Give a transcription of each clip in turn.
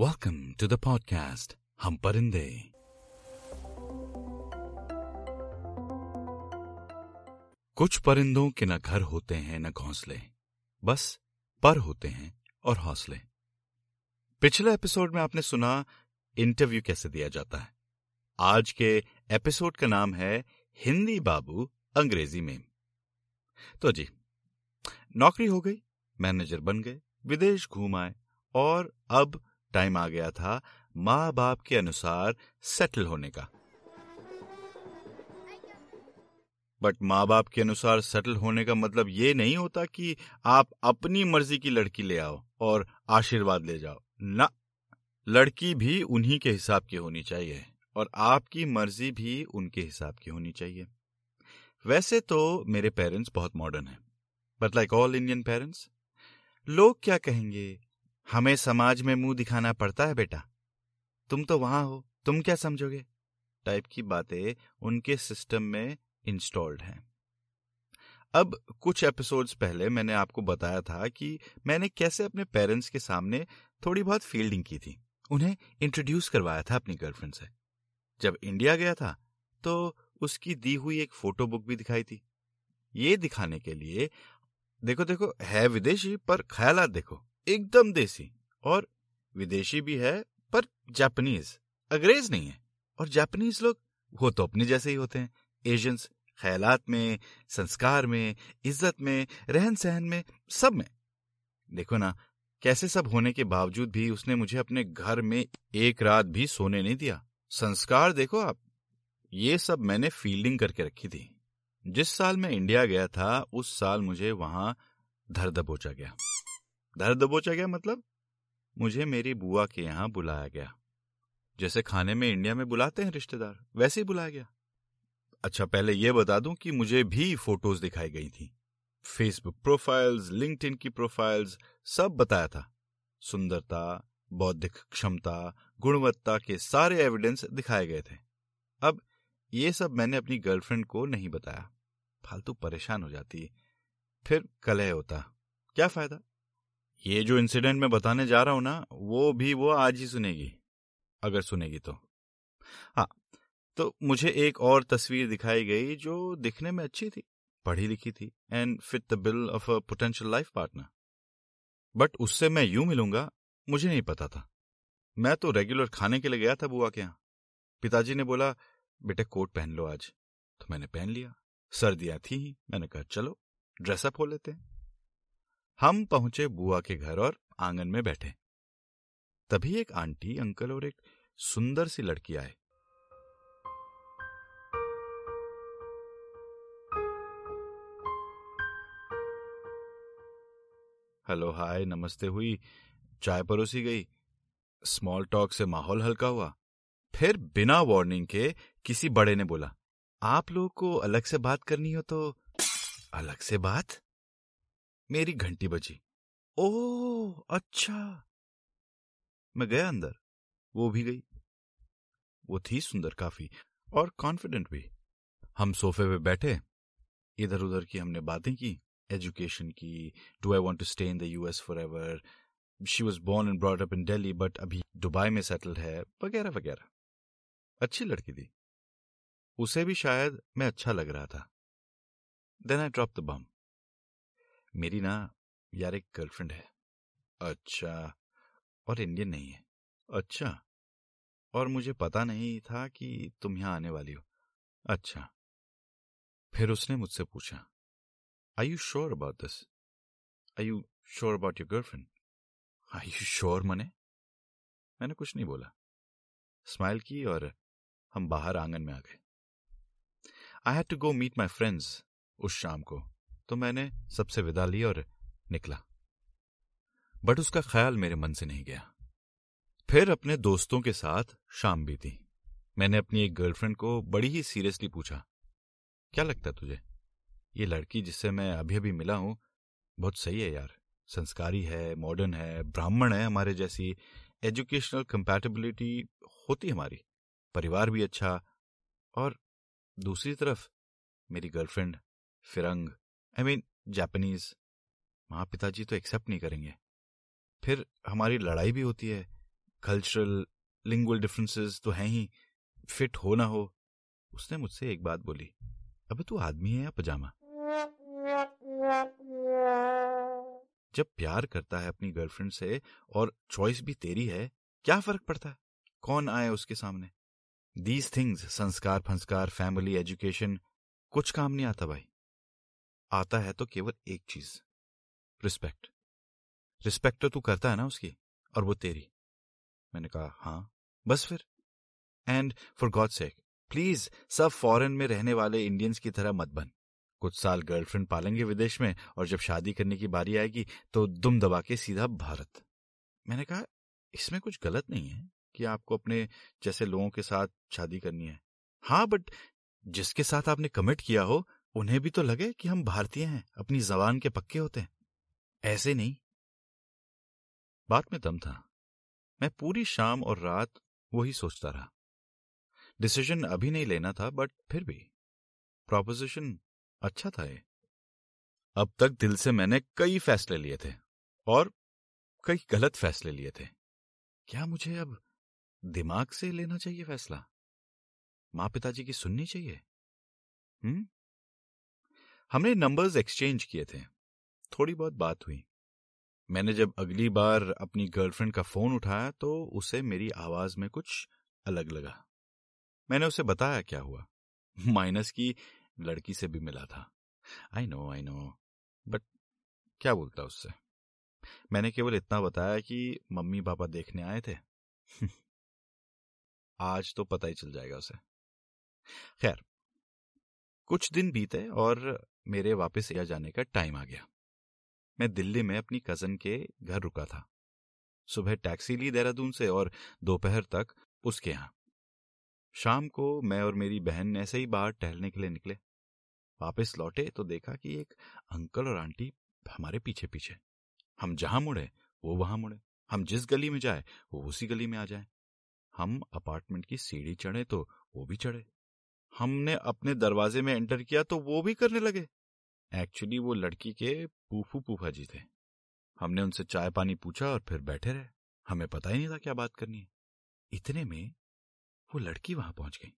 Welcome to the podcast हम परिंदे कुछ परिंदों के न घर होते हैं, न घोंसले, बस पर होते हैं और हौसले। पिछले एपिसोड में आपने सुना इंटरव्यू कैसे दिया जाता है। आज के एपिसोड का नाम है हिंदी बाबू अंग्रेज़ी में। तो जी, नौकरी हो गई, मैनेजर बन गए, विदेश घूम आए और अब टाइम आ गया था माँ बाप के अनुसार सेटल होने का। बट माँ बाप के अनुसार सेटल होने का मतलब ये नहीं होता कि आप अपनी मर्ज़ी की लड़की ले आओ और आशीर्वाद ले जाओ। ना, लड़की भी उन्हीं के हिसाब की होनी चाहिए और आपकी मर्ज़ी भी उनके हिसाब की होनी चाहिए। वैसे तो मेरे पेरेंट्स बहुत मॉडर्न हैं but like all Indian parents लोग क्या कहेंगे? हमें समाज में मुँह दिखाना पड़ता है बेटा। तुम तो वहाँ हो, तुम क्या समझोगे? टाइप की बातें उनके सिस्टम में इंस्टॉल्ड हैं। अब कुछ एपिसोड्स पहले मैंने आपको बताया था कि मैंने कैसे अपने पेरेंट्स के सामने थोड़ी बहुत फील्डिंग की थी। उन्हें इंट्रोड्यूस करवाया था अपनी गर्लफ्रेंड से। जब इंडिया गया था तो उसकी दी हुई एक फ़ोटो बुक भी दिखाई थी। ये दिखाने के लिए, देखो देखो, है विदेशी, पर ख्यालात देखो। एकदम देसी और विदेशी भी है, पर जापानीज। अंग्रेज़ नहीं है। और जापानीज लोग, वो तो अपने जैसे ही होते हैं। एशियंस ख्यालात में, संस्कार में, इज़्ज़त में रहन सहन में, सब में। देखो ना, कैसे सब होने के बावजूद भी उसने मुझे अपने घर में एक रात भी सोने नहीं दिया। संस्कार देखो आप, ये सब मैंने फील्डिंग करके रखी थी। जिस साल मैं इंडिया गया था, उस साल मुझे वहाँ धर दबोचा गया। धर दबोचा गया मतलब? मुझे मेरी बुआ के यहाँ बुलाया गया। जैसे खाने में इंडिया में बुलाते हैं रिश्तेदार, वैसे ही बुलाया गया। अच्छा पहले यह बता दूँ कि मुझे भी फ़ोटोज़ दिखाई गई थी। फेसबुक प्रोफाइल्स लिंक्डइन की प्रोफाइल्स सब बताया था। सुंदरता, बौद्धिक क्षमता, गुणवत्ता के सारे एविडेंस दिखाए गए थे। अब ये सब मैंने अपनी गर्लफ्रेंड को नहीं बताया। फालतू परेशान हो जाती फिर कलह होता। क्या फ़ायदा? ये जो इंसिडेंट मैं बताने जा रहा हूँ ना, वो भी वो आज ही सुनेगी, अगर सुनेगी तो। हाँ तो मुझे एक और तस्वीर दिखाई गई जो दिखने में अच्छी थी, पढ़ी लिखी थी and fit the bill of a potential life partner but उससे मैं यूँ मिलूँगा, मुझे नहीं पता था। मैं तो रेगुलर खाने के लिए गया था बुआ के यहाँ। पिताजी ने बोला, बेटे, कोट पहन लो आज। तो मैंने पहन लिया, सर्दियाँ थी ही मैंने कहा, चलो ड्रेसअप हो लेते हैं। हम पहुँचे बुआ के घर और आँगन में बैठे। तभी एक आंटी, अंकल और एक सुंदर सी लड़की आए। हेलो, हाय, नमस्ते हुई। चाय परोसी गई। स्मॉल टॉक से माहौल हल्का हुआ। फिर बिना वार्निंग के किसी बड़े ने बोला, आप लोगों को अलग से बात करनी हो तो अलग से बात? मेरी घंटी बजी। ओ अच्छा। मैं गया अंदर। वो भी गई। वो थी सुंदर काफ़ी और कॉन्फिडेंट भी। हम सोफे पे बैठे। इधर उधर की हमने बातें की। एजुकेशन की do I want to stay in the US forever she was born and brought up in Delhi but अभी दुबई में सेटल्ड है, वगैरह वगैरह। अच्छी लड़की थी। उसे भी शायद मैं अच्छा लग रहा था। Then I drop the bomb मेरी ना यार एक गर्लफ्रेंड है। अच्छा और इंडियन नहीं है। अच्छा और मुझे पता नहीं था कि तुम यहाँ आने वाली हो। अच्छा फिर उसने मुझसे पूछा are you sure about this are you sure about your girlfriend are you sure मने मैंने कुछ नहीं बोला। स्माइल की और हम बाहर आँगन में आ गए। I had to go meet my friends उस शाम को। तो मैंने सबसे विदा ली और निकला। बट उसका ख्याल मेरे मन से नहीं गया। फिर अपने दोस्तों के साथ शाम बीती। मैंने अपनी एक गर्लफ्रेंड को बड़ी ही सीरियसली पूछा, क्या लगता तुझे? ये लड़की जिससे मैं अभी अभी मिला हूँ, बहुत सही है यार। संस्कारी है मॉडर्न है, ब्राह्मण है हमारे जैसी। एजुकेशनल कंपैटिबिलिटी होती हमारी। परिवार भी अच्छा। और दूसरी तरफ़ मेरी गर्लफ्रेंड फिरंग आई मीन जापानीज माँ पिताजी तो एक्सेप्ट नहीं करेंगे। फिर हमारी लड़ाई भी होती है। कल्चरल लिंगुअल डिफरेंसेस तो हैं ही। फिट हो ना हो। उसने मुझसे एक बात बोली, अबे तू आदमी है या पजामा? जब प्यार करता है अपनी गर्लफ्रेंड से और चॉइस भी तेरी है, क्या फ़र्क पड़ता है? कौन आए उसके सामने? दीज थिंग्स संस्कार, फंस्कार फैमिली एजुकेशन कुछ काम नहीं आता भाई। आता है तो केवल एक चीज़, रिस्पेक्ट। रिस्पेक्ट तो तू करता है ना उसकी, और वो तेरी। मैंने कहा हाँ बस फिर। And for God sake please सब फॉरेन में रहने वाले इंडियंस की तरह मत बन। कुछ साल गर्लफ्रेंड पालेंगे विदेश में, और जब शादी करने की बारी आएगी तो दुम दबा के सीधा भारत। मैंने कहा, इसमें कुछ गलत नहीं है कि आपको अपने जैसे लोगों के साथ शादी करनी है। हाँ बट जिसके साथ आपने कमिट किया हो उन्हें भी तो लगे कि हम भारतीय हैं, अपनी जबान के पक्के होते हैं। ऐसे नहीं। बात में दम था। मैं पूरी शाम और रात वही सोचता रहा। डिसीज़न अभी नहीं लेना था, बट फिर भी। प्रोपोजिशन अच्छा था ये। अब तक दिल से मैंने कई फैसले लिए थे, और कई गलत फैसले लिए थे। क्या मुझे अब दिमाग से लेना चाहिए फैसला? माँ पिताजी की सुननी चाहिए। हम्म? हमने नंबर्स एक्सचेंज किए थे। थोड़ी बहुत बात हुई। मैंने जब अगली बार अपनी गर्लफ्रेंड का फ़ोन उठाया तो उसे मेरी आवाज़ में कुछ अलग लगा। मैंने उसे बताया क्या हुआ। माइनस की लड़की से भी मिला था। I know I know but क्या बोलता उससे? मैंने केवल इतना बताया कि मम्मी पापा देखने आए थे। आज तो पता ही चल जाएगा उसे। खैर, कुछ दिन बीते और मेरे वापस आ जाने का टाइम आ गया। मैं दिल्ली में अपनी कज़न के घर रुका था। सुबह टैक्सी ली देहरादून से और दोपहर तक उसके यहाँ। शाम को मैं और मेरी बहन ऐसे ही बाहर टहलने के लिए निकले। वापस लौटे तो देखा कि एक अंकल और आंटी हमारे पीछे पीछे हम जहाँ मुड़े, वो वहाँ मुड़े। हम जिस गली में जाए, वो उसी गली में आ जाए। हम अपार्टमेंट की सीढ़ी चढ़े तो वो भी चढ़े। हमने अपने दरवाजे में एंटर किया तो वो भी करने लगे। एक्चुअली वो लड़की के पूफू पूफा जी थे। हमने उनसे चाय पानी पूछा और फिर बैठे रहे। हमें पता ही नहीं था क्या बात करनी है। इतने में वो लड़की वहाँ पहुँच गई।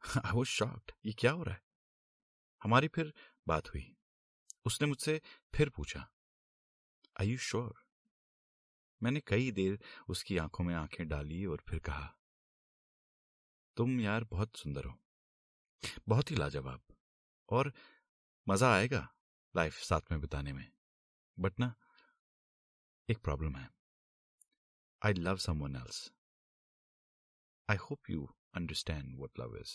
I was shocked. ये क्या हो रहा है? हमारी फिर बात हुई। उसने मुझसे फिर पूछा आई यू श्योर मैंने कई देर उसकी आँखों में आँखें डाली और फिर कहा तुम यार बहुत सुंदर हो। बहुत ही लाजवाब। और मज़ा आएगा लाइफ साथ में बिताने में। बट ना, एक प्रॉब्लम है। I love someone else I hope you understand what love is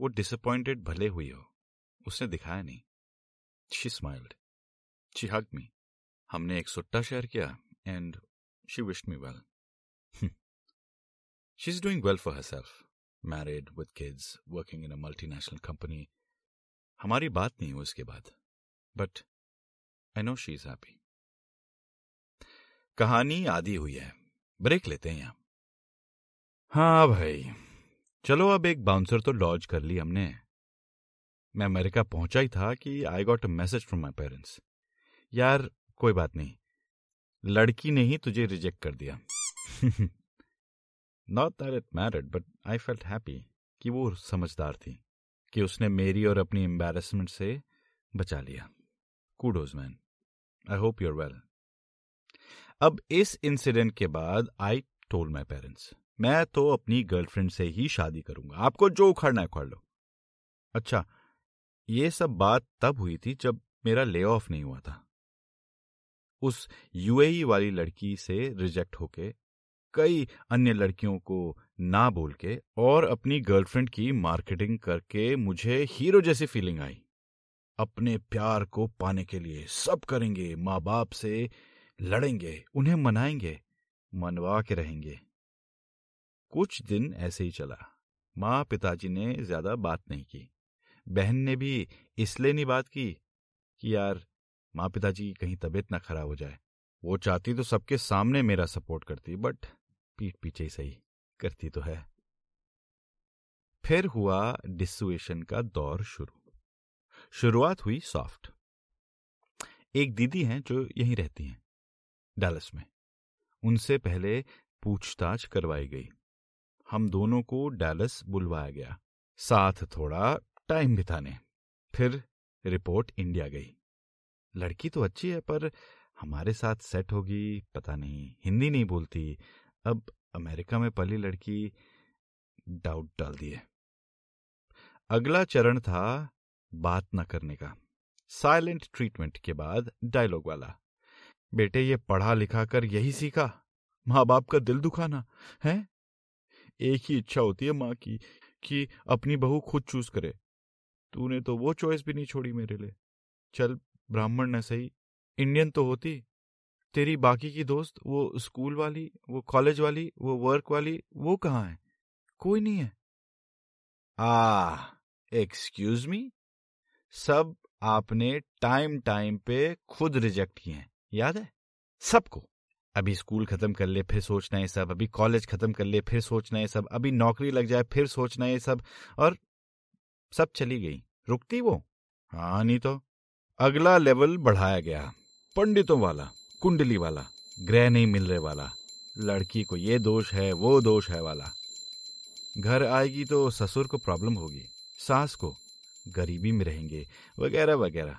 वो डिसअपॉइंटेड भले हुई हो, उसने दिखाया नहीं। She smiled she hug me हमने एक सुट्टा शेयर किया and she wished me well doing well for herself married with kids working in a multinational company हमारी बात नहीं हुई उसके बाद। But I know she is happy कहानी आदि हुई है। ब्रेक लेते हैं यहाँ। हाँ भाई। चलो अब एक बाउंसर तो डॉज कर ली हमने। मैं अमेरिका पहुँचा ही था कि I got a message from my parents यार, कोई बात नहीं। लड़की ने ही तुझे रिजेक्ट कर दिया। Not that it married but I felt happy कि वो समझदार थी कि उसने मेरी और अपनी एम्बेरसमेंट से बचा लिया। Kudos man I hope you're well अब इस इंसिडेंट के बाद आई टोल माई पेरेंट्स मैं तो अपनी गर्लफ्रेंड से ही शादी करूँगा। आपको जो उखाड़ना है उखाड़ लो। अच्छा ये सब बात तब हुई थी जब मेरा ले ऑफ़ नहीं हुआ था। उस यूएई वाली लड़की से रिजेक्ट होके कई अन्य लड़कियों को ना बोल के और अपनी गर्लफ्रेंड की मार्केटिंग करके मुझे हीरो जैसी फीलिंग आई। अपने प्यार को पाने के लिए सब करेंगे माँ बाप से लड़ेंगे, उन्हें मनाएँगे, मनवा के रहेंगे। कुछ दिन ऐसे ही चला। माँ पिताजी ने ज़्यादा बात नहीं की। बहन ने भी इसलिए नहीं बात की कि यार, माँ पिताजी की कहीं तबीयत ना खराब हो जाए। वो चाहती तो सबके सामने मेरा सपोर्ट करती, बट पीठ पीछे सही करती तो है। फिर हुआ डिसुएशन का दौर शुरू। शुरुआत हुई सॉफ्ट एक दीदी हैं जो यहीं रहती हैं डैलस में। उनसे पहले पूछताछ करवाई गई। हम दोनों को डैलस बुलवाया गया। साथ थोड़ा टाइम बिताने। फिर रिपोर्ट इंडिया गई। लड़की तो अच्छी है, पर हमारे साथ सेट होगी, पता नहीं, हिंदी नहीं बोलती अब अमेरिका में पली लड़की डाउट डाल दिए अगला चरण था बात न करने का, साइलेंट ट्रीटमेंट के बाद डायलॉग वाला। बेटे, ये पढ़ा लिखा कर यही सीखा माँ बाप का दिल दुखाना, है? एक ही इच्छा होती है माँ की, कि अपनी बहू खुद चूज़ करे। तूने तो वो चॉइस भी नहीं छोड़ी मेरे लिए। चल, ब्राह्मण न सही, इंडियन तो होती। तेरी बाकी की दोस्त, वो स्कूल वाली, वो कॉलेज वाली, वो वर्क वाली, वो कहाँ है? कोई नहीं है। आ एक्सक्यूज मी सब आपने टाइम टाइम पे खुद रिजेक्ट किए हैं, याद है? सबको। अभी स्कूल खत्म कर ले, फिर सोचना है सब। अभी कॉलेज खत्म कर ले, फिर सोचना है सब। अभी नौकरी लग जाए, फिर सोचना है सब। और सब चली गई। रुकती वो? हाँ नहीं तो। अगला लेवल बढ़ाया गया, पंडितों वाला। कुंडली वाला ग्रह नहीं मिल रहे वाला। लड़की को ये दोष है, वो दोष है वाला। घर आएगी तो ससुर को प्रॉब्लम होगी, सास को। गरीबी में रहेंगे, वगैरह वगैरह।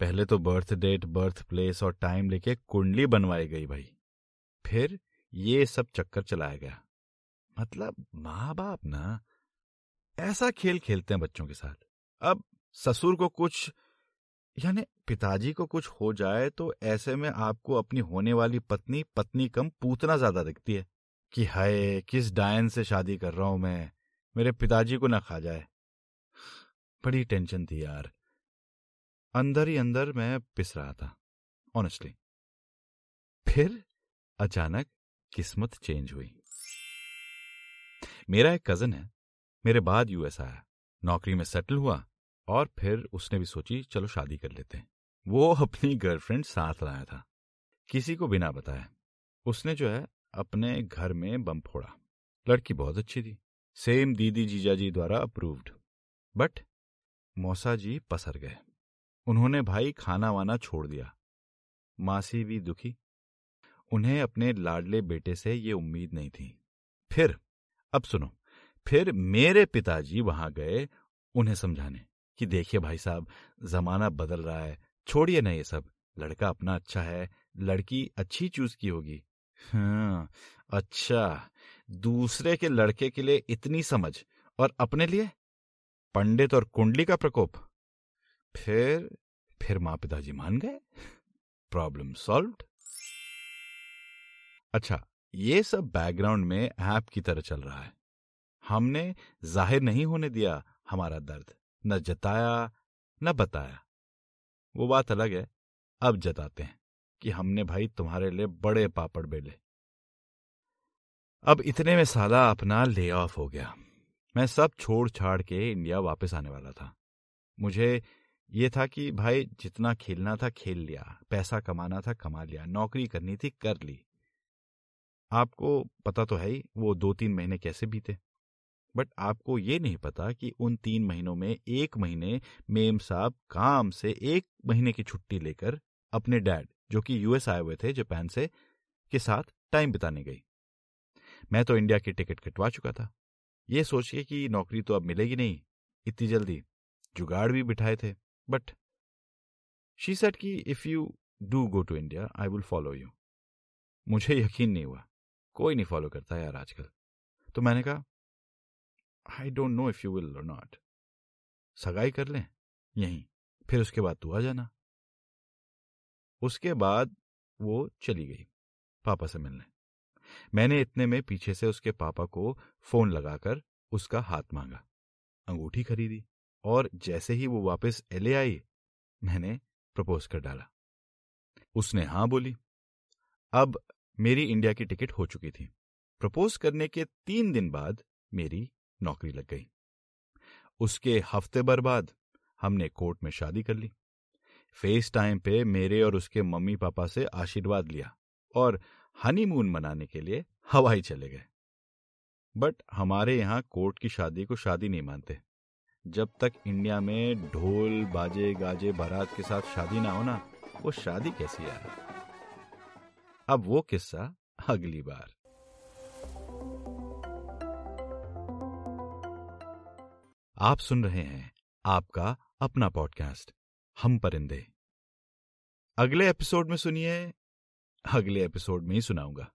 पहले तो बर्थ डेट, बर्थ प्लेस और टाइम लेके कुंडली बनवाई गई भाई। फिर ये सब चक्कर चलाया गया। मतलब माँ बाप ना, ऐसा खेल खेलते हैं बच्चों के साथ। अब ससुर को कुछ यानी पिताजी को कुछ हो जाए तो ऐसे में आपको अपनी होने वाली पत्नी पत्नी कम पूतना ज़्यादा दिखती है कि हाय, किस डायन से शादी कर रहा हूँ मैं, मेरे पिताजी को ना खा जाए। बड़ी टेंशन थी यार। अंदर ही अंदर मैं पिस रहा था ऑनेस्टली फिर अचानक किस्मत चेंज हुई। मेरा एक कज़न है, मेरे बाद यूएस आया नौकरी में सेटल हुआ और फिर उसने भी सोची, चलो शादी कर लेते हैं। वो अपनी गर्लफ्रेंड साथ लाया था। किसी को बिना बताया। उसने जो है, अपने घर में बम फोड़ा। लड़की बहुत अच्छी थी। सेम दीदी जीजा जी द्वारा अप्रूव्ड बट मौसा जी पसर गए। उन्होंने भाई खाना वाना छोड़ दिया। मासी भी दुखी। उन्हें अपने लाडले बेटे से ये उम्मीद नहीं थी। फिर, अब सुनो, फिर मेरे पिताजी वहाँ गए उन्हें समझाने। कि देखिए भाई साहब, जमाना बदल रहा है, छोड़िए ना ये सब। लड़का अपना अच्छा है, लड़की अच्छी चूज़ की होगी। हाँ अच्छा। दूसरे के लड़के के लिए इतनी समझ, और अपने लिए? पंडित और कुंडली का प्रकोप। फिर फिर माँ पिताजी मान गए? Problem solved. अच्छा ये सब बैकग्राउंड में ऐप की तरह चल रहा है। हमने ज़ाहिर नहीं होने दिया हमारा दर्द। न जताया, न बताया। वो बात अलग है, अब जताते हैं कि हमने भाई तुम्हारे लिए बड़े पापड़ बेले। अब इतने में साला अपना ले ऑफ़ हो गया। मैं सब छोड़ छाड़ के इंडिया वापस आने वाला था। मुझे ये था कि भाई जितना खेलना था खेल लिया, पैसा कमाना था कमा लिया, नौकरी करनी थी कर ली। आपको पता तो है ही, वो दो तीन महीने कैसे बीते? बट आपको ये नहीं पता कि उन तीन महीनों में एक महीने मेम साहब काम से एक महीने की छुट्टी लेकर अपने डैड, जो कि यूएस आए हुए थे जापान से, के साथ टाइम बिताने गई। मैं तो इंडिया की टिकट कटवा चुका था। ये सोच के कि नौकरी तो अब मिलेगी नहीं, इतनी जल्दी। जुगाड़ भी बिठाए थे, बट शी सेट कि if you do go to India, I will follow you. मुझे यकीन नहीं हुआ। कोई नहीं फॉलो करता यार आजकल। तो मैंने कहा I don't know if you will और नॉट सगाई कर लें? यहीं फिर उसके बाद तू आ जाना। उसके बाद वो चली गई, पापा से मिलने। मैंने इतने में पीछे से उसके पापा को फ़ोन लगाकर उसका हाथ मांगा, अंगूठी खरीदी और जैसे ही वो वापस एले आई, मैंने प्रपोज कर डाला। उसने हाँ बोली। अब मेरी इंडिया की टिकट हो चुकी थी। प्रपोज करने के तीन दिन बाद मेरी नौकरी लग गई। उसके हफ़्ते भर बाद हमने कोर्ट में शादी कर ली। फेस टाइम पे मेरे और उसके मम्मी पापा से आशीर्वाद लिया और हनीमून मनाने के लिए हवाई चले गए। बट हमारे यहाँ कोर्ट की शादी को शादी नहीं मानते। जब तक इंडिया में ढोल, बाजे, गाजे, बारात के साथ शादी ना हो ना, वो शादी कैसी यार अब वो किस्सा अगली बार। आप सुन रहे हैं आपका अपना पॉडकास्ट हम परिंदे। अगले एपिसोड में सुनिए, अगले एपिसोड में ही सुनाऊँगा।